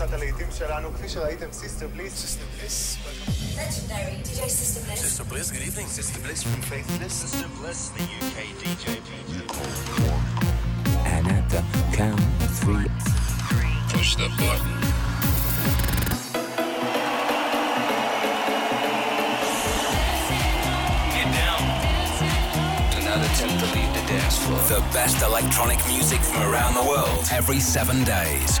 קופסת הלהיטים שלנו, כפי שראיתם, סיסטר בליס. סיסטר בליס, Legendary DJ Sister Bliss. Sister Bliss, good evening. Sister Bliss from Faithless. Sister Bliss, the UK DJ. And at the count of three, Push the button. Get down. Do not attempt to leave the dance floor. the best electronic music from around the world every seven days.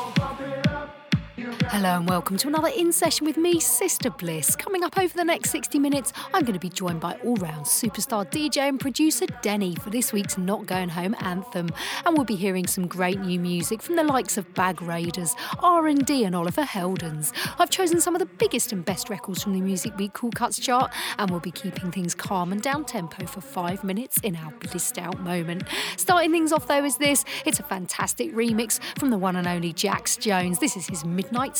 Hello and welcome to another In Session with me, Sister Bliss. Coming up over the next 60 minutes, I'm going to be joined by all-round superstar DJ and producer Denny for this week's Not Going Home anthem, and we'll be hearing some great new music from the likes of Bag Raiders, R&D, and Oliver Heldens. I've chosen some of the biggest and best records from the Music Week Cool Cuts chart, and we'll be keeping things calm and down tempo for five minutes in our blissed out moment. Starting things off though is this. It's a fantastic remix from the one and only Jax Jones. This is his midnight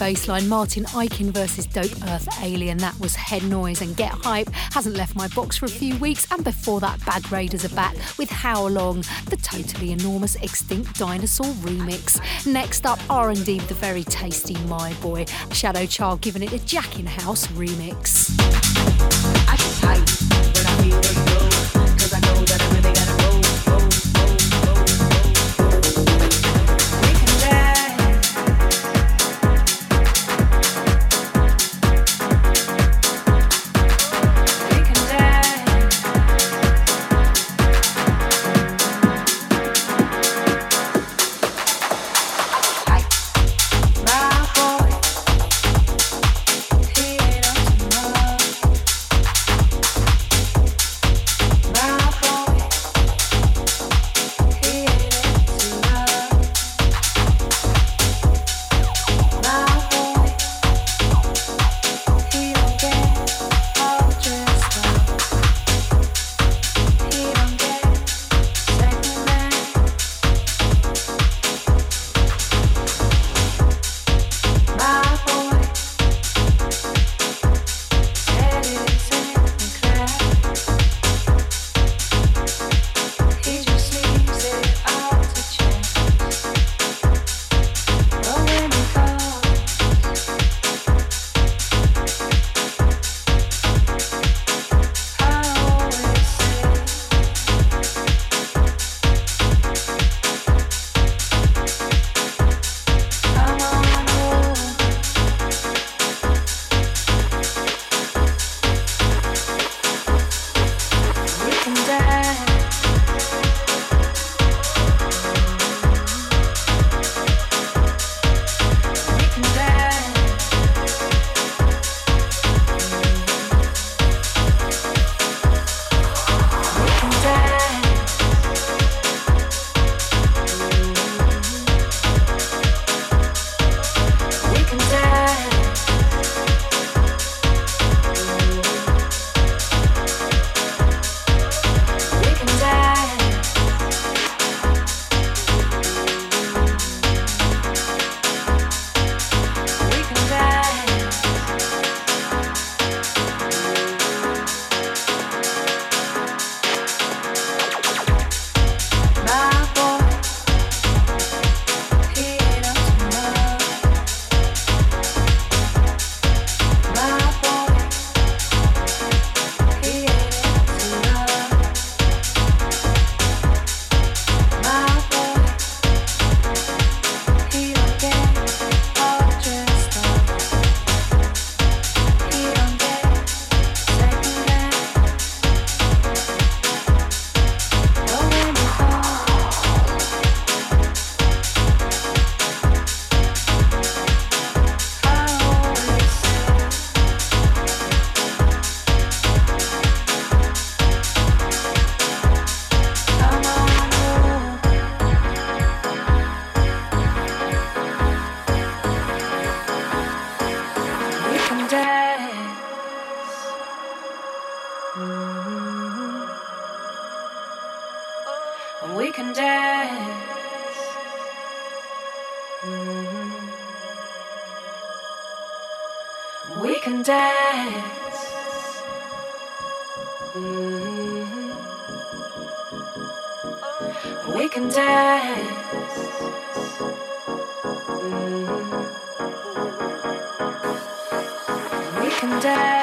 line, Martin Ikin versus Dope Earth Alien. That was Head Noise and Get Hype. Hasn't left my box for a few weeks. And before that, Bag Raiders are back with How Long, the totally enormous Extinct Dinosaur remix. Next up, R&D with the very tasty My Boy. Shadow Child giving it a Jack in House remix. We can dance. Mhm. We can dance.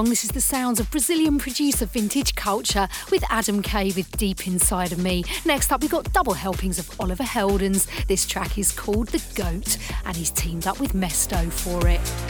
Strong. This is the sounds of Brazilian producer Vintage Culture with Adam K with Deep Inside of Me. Next up, we've got double helpings of Oliver Heldens. This track is called The Goat, and he's teamed up with Mesto for it.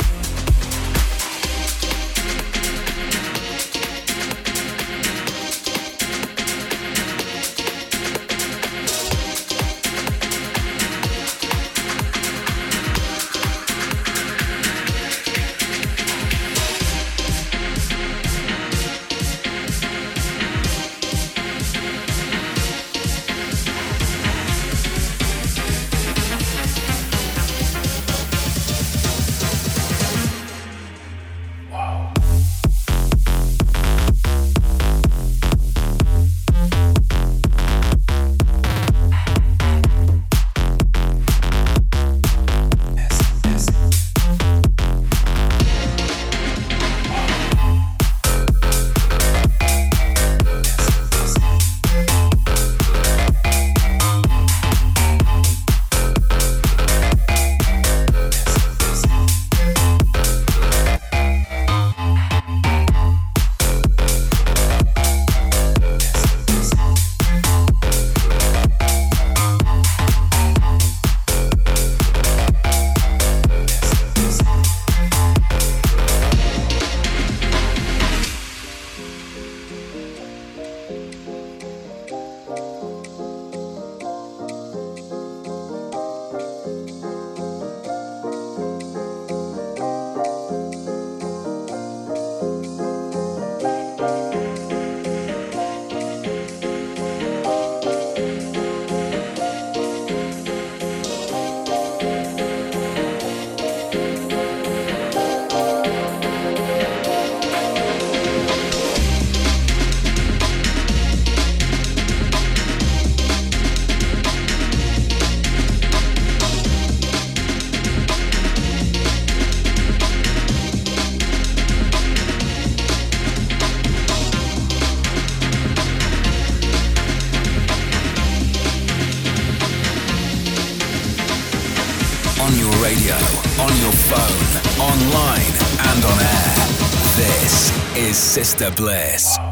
Sister Bliss.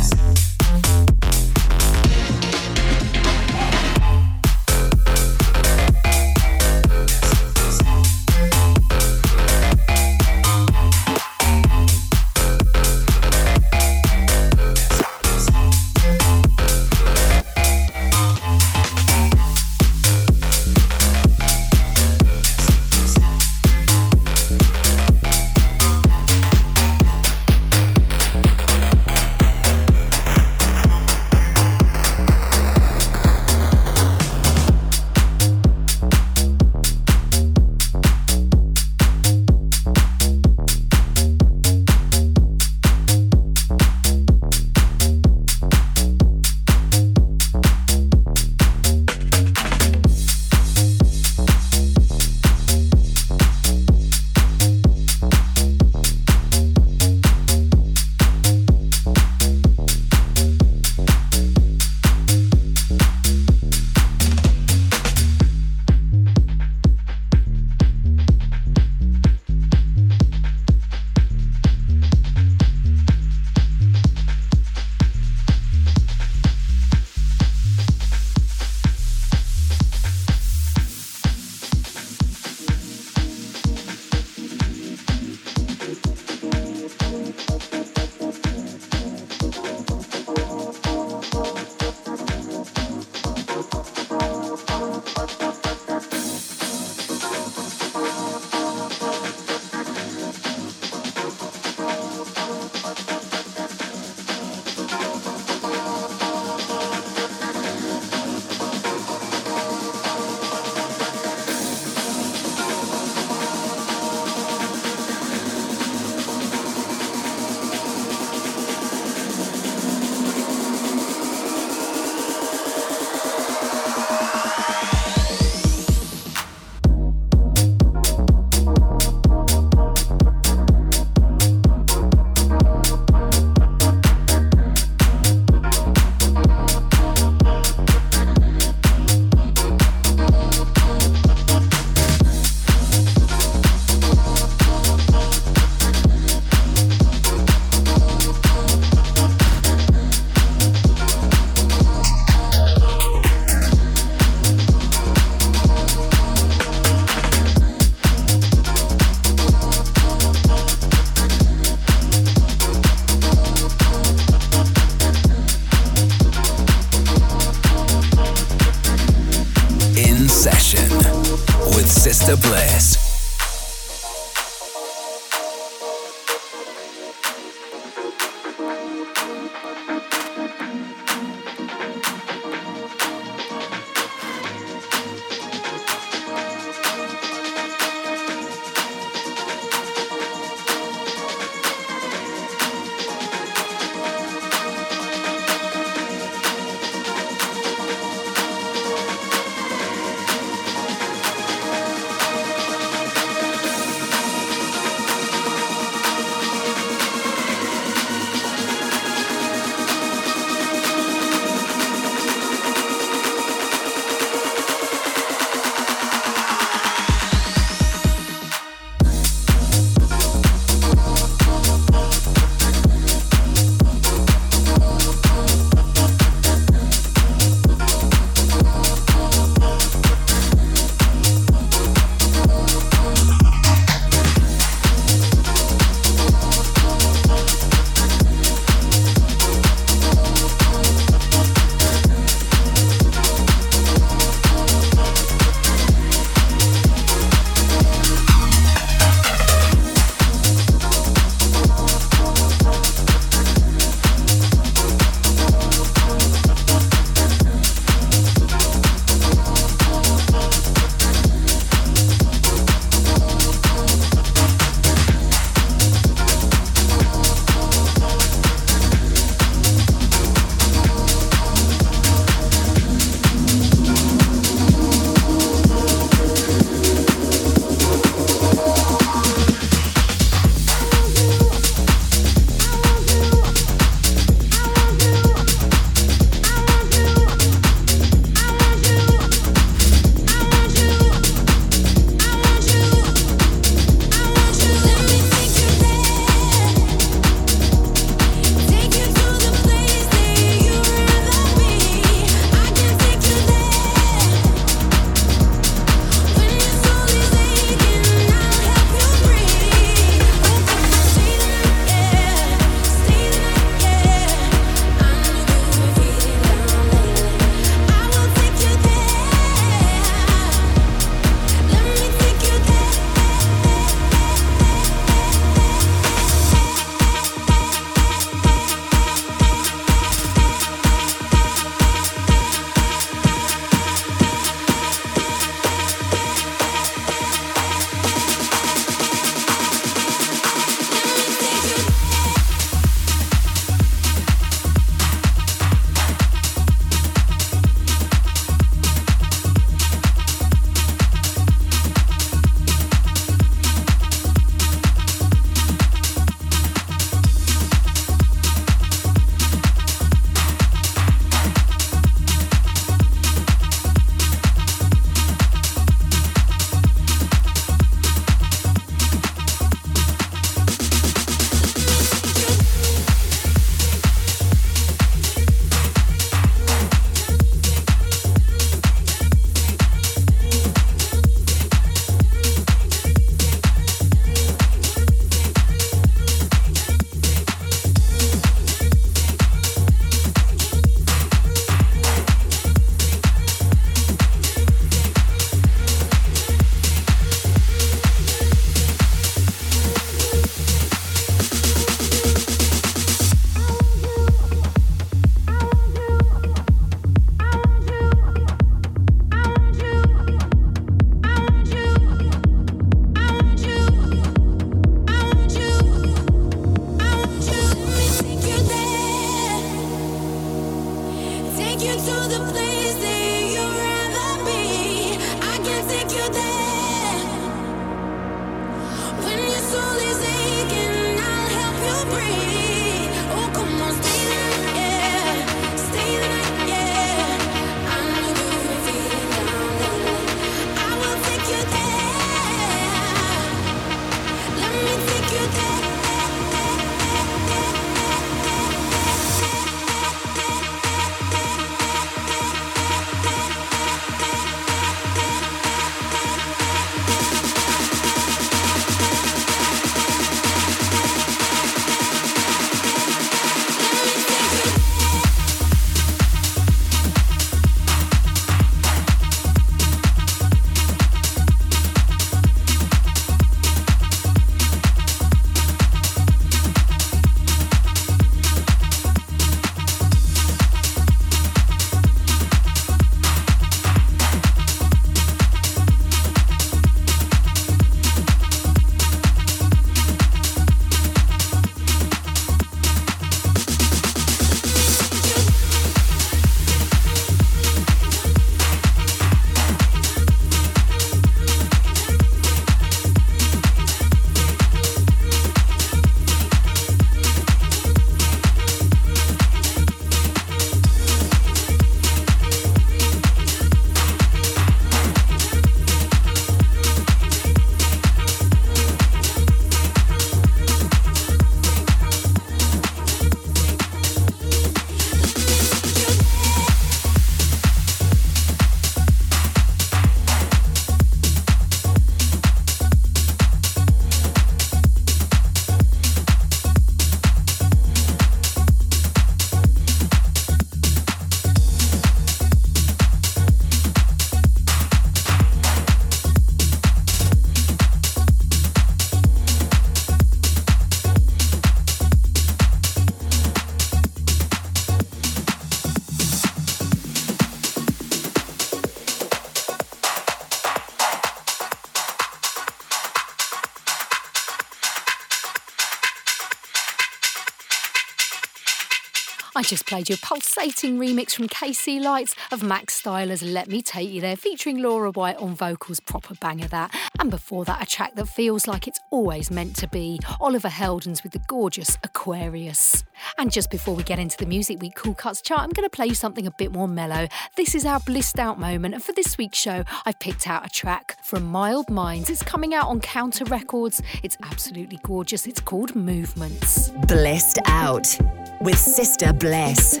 I just played you a pulsating remix from KC Lights of Max Styler's Let Me Take You There, featuring Laura White on vocals, proper banger that. And before that, a track that feels like it's always meant to be Oliver Heldens with the gorgeous Aquarius. And just before we get into the Music Week Cool Cuts chart, I'm going to play you something a bit more mellow. This is our blissed out moment, and for this week's show, I've picked out a track from Mild Minds. It's coming out on Counter Records. It's absolutely gorgeous. It's called Movements. Blissed out with Sister Bliss.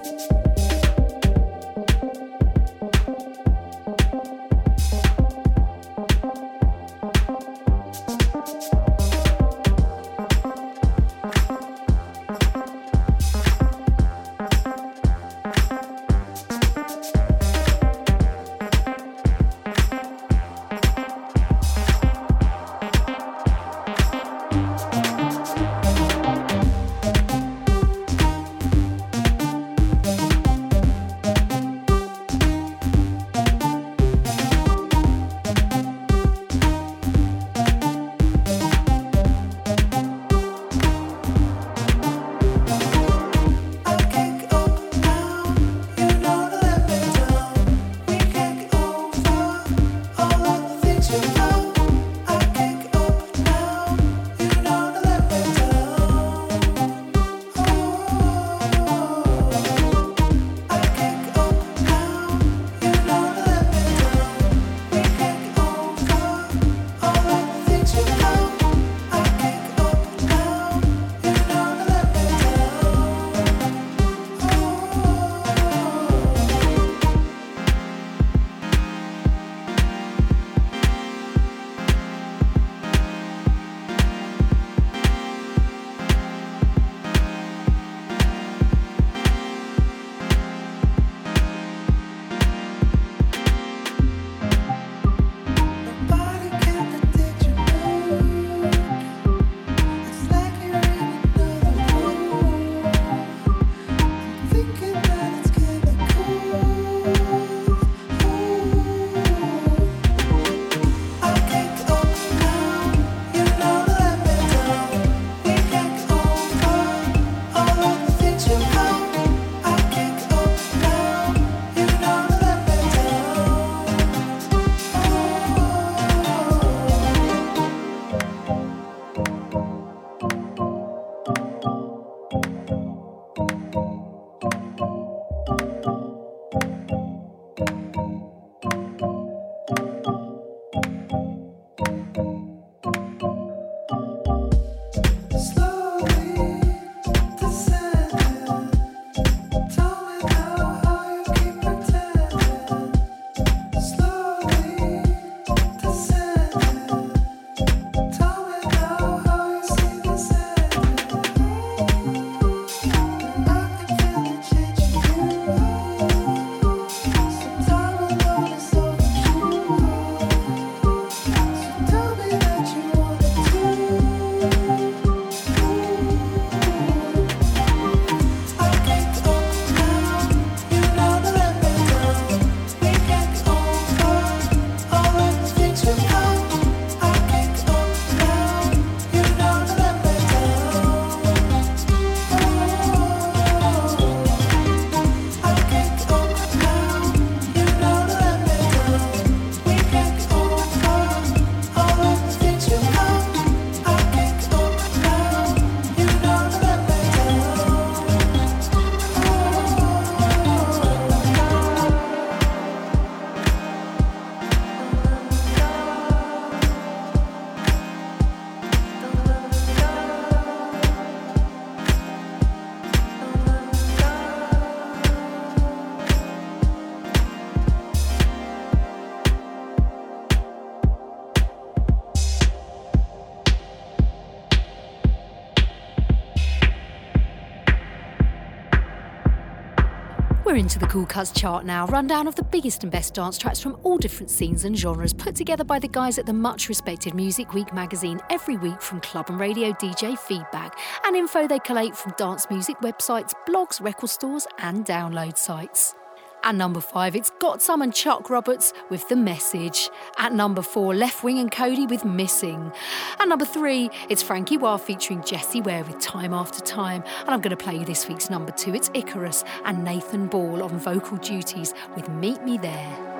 The Cool Cuts chart now. Rundown of the biggest and best dance tracks from all different scenes and genres, put together by the guys at the much respected Music Week magazine every week from club and radio DJ feedback and info they collate from dance music websites, blogs, record stores, and download sites. At number five, it's Got Some and Chuck Roberts with The Message. At number four, Leftwing and Kody with Missing. At number three, it's Frankie Wild featuring Jessie Ware with Time After Time. And I'm going to play you this week's number two. It's Icarus and Nathan Ball on vocal duties with Meet Me There.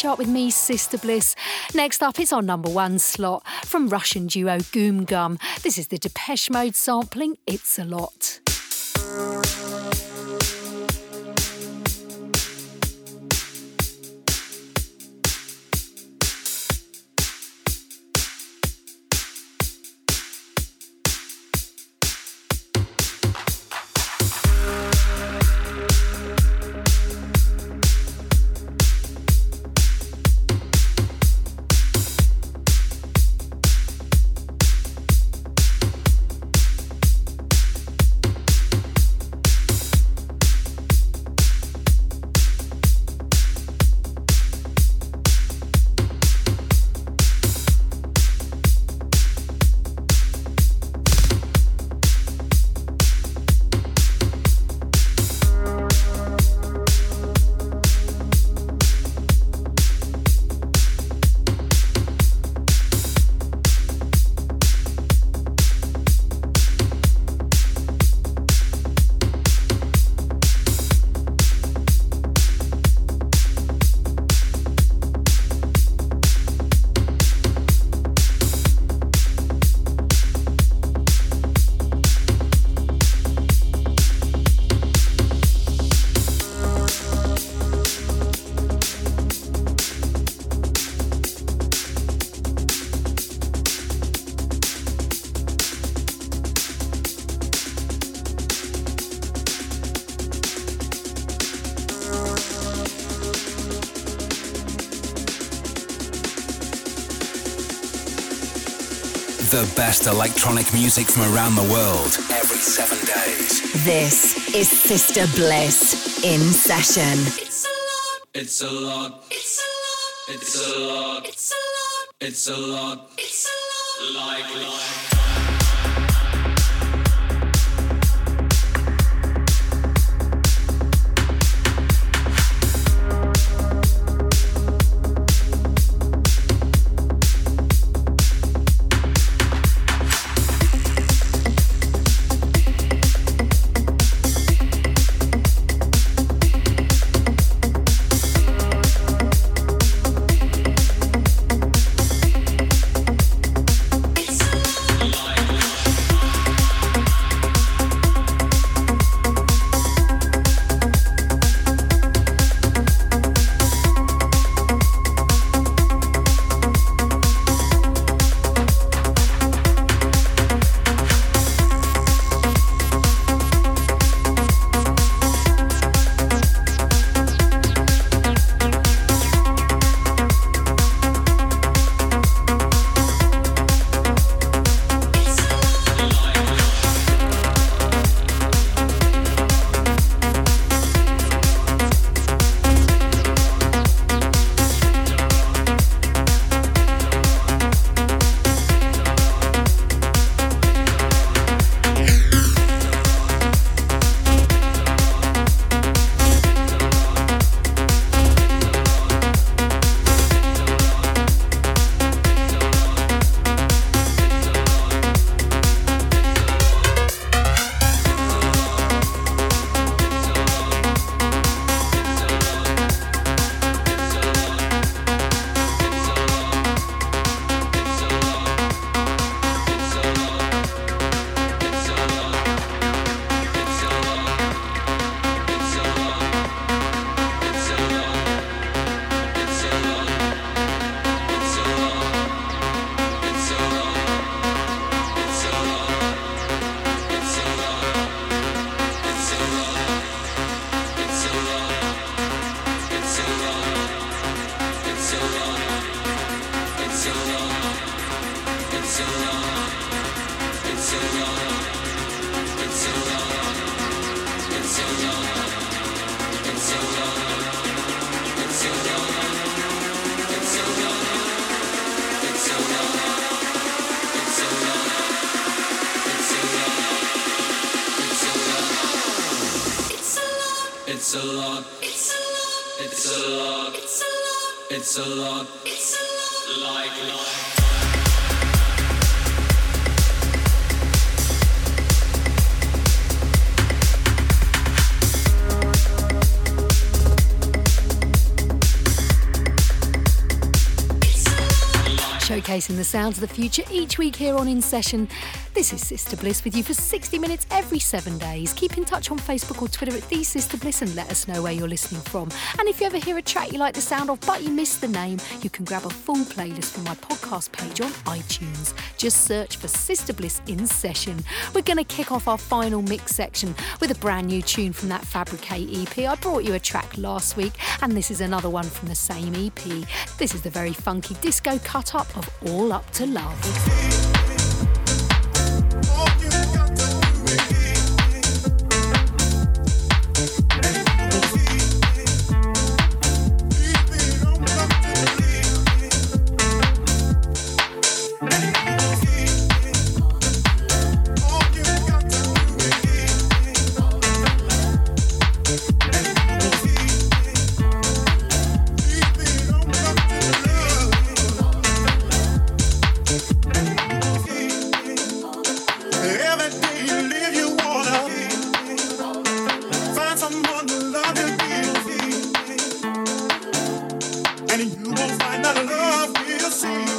Chart with me, Sister Bliss. Next up, it's our number one slot from Russian duo Goom Gum. This is the Depeche Mode sampling It's a Lot. Best electronic music from around the world every seven days. This is Sister Bliss in session. It's a lot. It's a lot. It's a lot. It's a lot. It's a lot. It's a lot. It's a lot. Like, like. It's a lot. It's a lot. Like, showcasing the sounds of the future each week here on In Session. This is Sister Bliss with you for 60 minutes every seven days. Keep in touch on Facebook or Twitter at The Sister Bliss and let us know where you're listening from. And if you ever hear a track you like the sound of but you missed the name, you can grab a full playlist from my podcast page on iTunes. Just search for Sister Bliss In Session. We're going to kick off our final mix section with a brand new tune from that Fabricate EP. I brought you a track last week, and this is another one from the same EP. This is the very funky disco cut up of All Up to Love. Won't find that love see.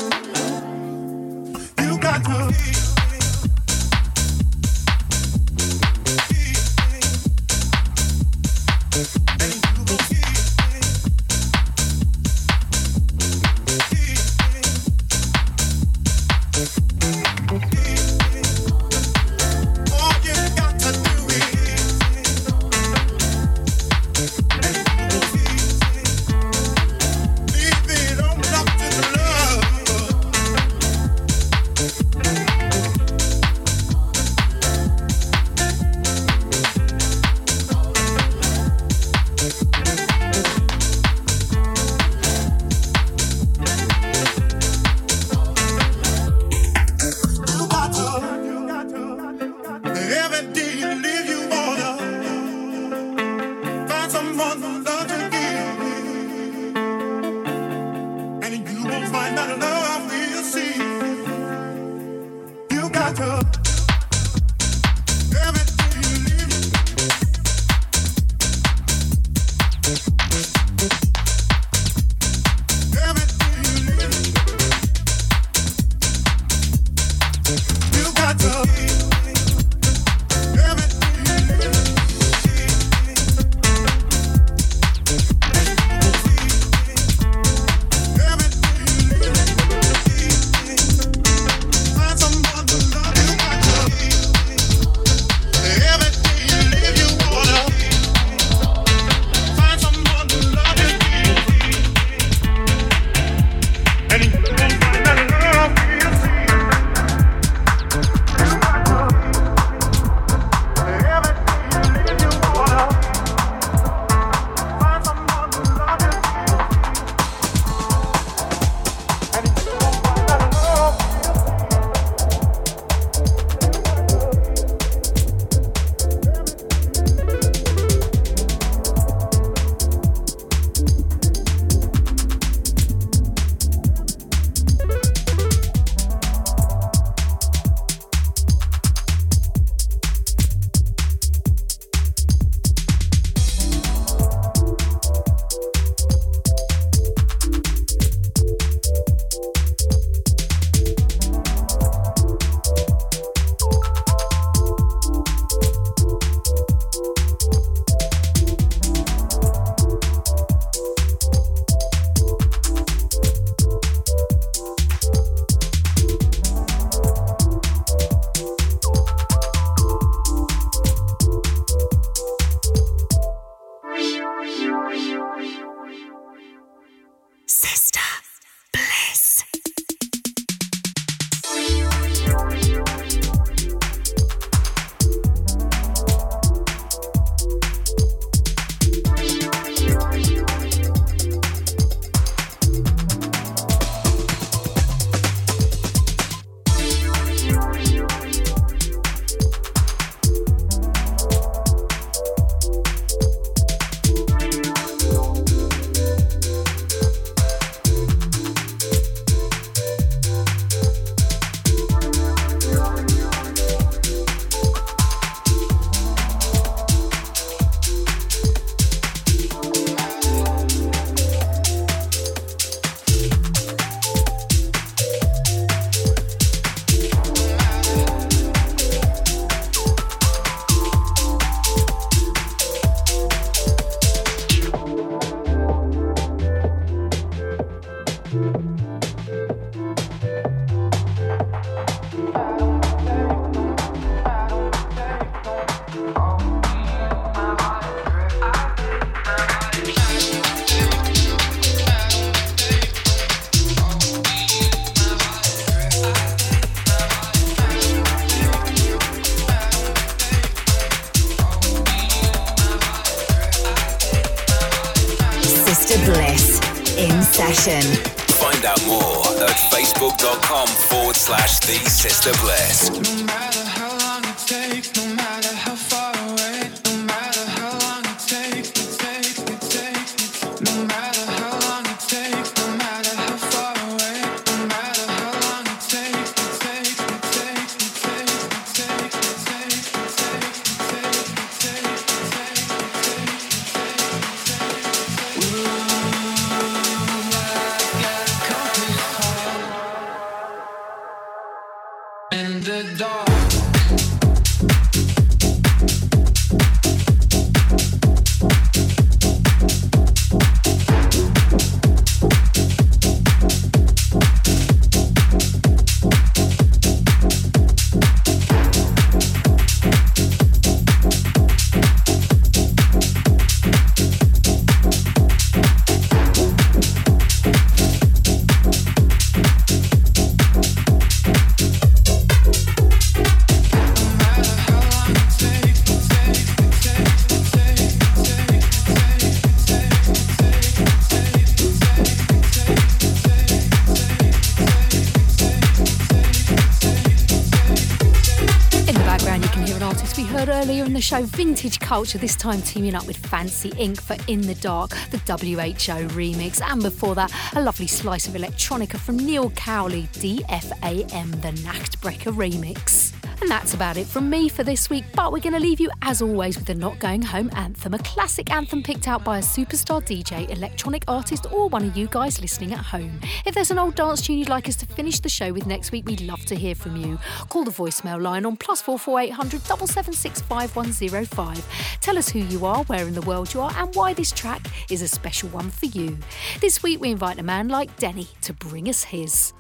The show, Vintage Culture, this time teaming up with Fancy Inc. for In the Dark, the WHO remix. And before that, a lovely slice of electronica from Neil Cowley, DFAM, the Nachtbreaker remix. And that's about it from me for this week, but we're going to leave you, as always, with the Not Going Home anthem, a classic anthem picked out by a superstar DJ, electronic artist, or one of you guys listening at home. If there's an old dance tune you'd like us to finish the show with next week, we'd love to hear from you. Call the voicemail line on plus four four eight hundred double seven six five one zero five. Tell us who you are, where in the world you are, and why this track is a special one for you. This week we invite a man like Denny to bring us his.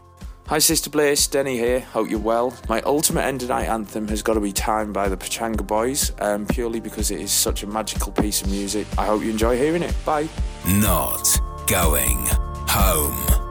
Hi, Sister Blaze, Denny here. Hope you're well. My ultimate end of night anthem has got to be Time by the Pachanga Boys, um, purely because it is such a magical piece of music. I hope you enjoy hearing it. Bye. Not going home.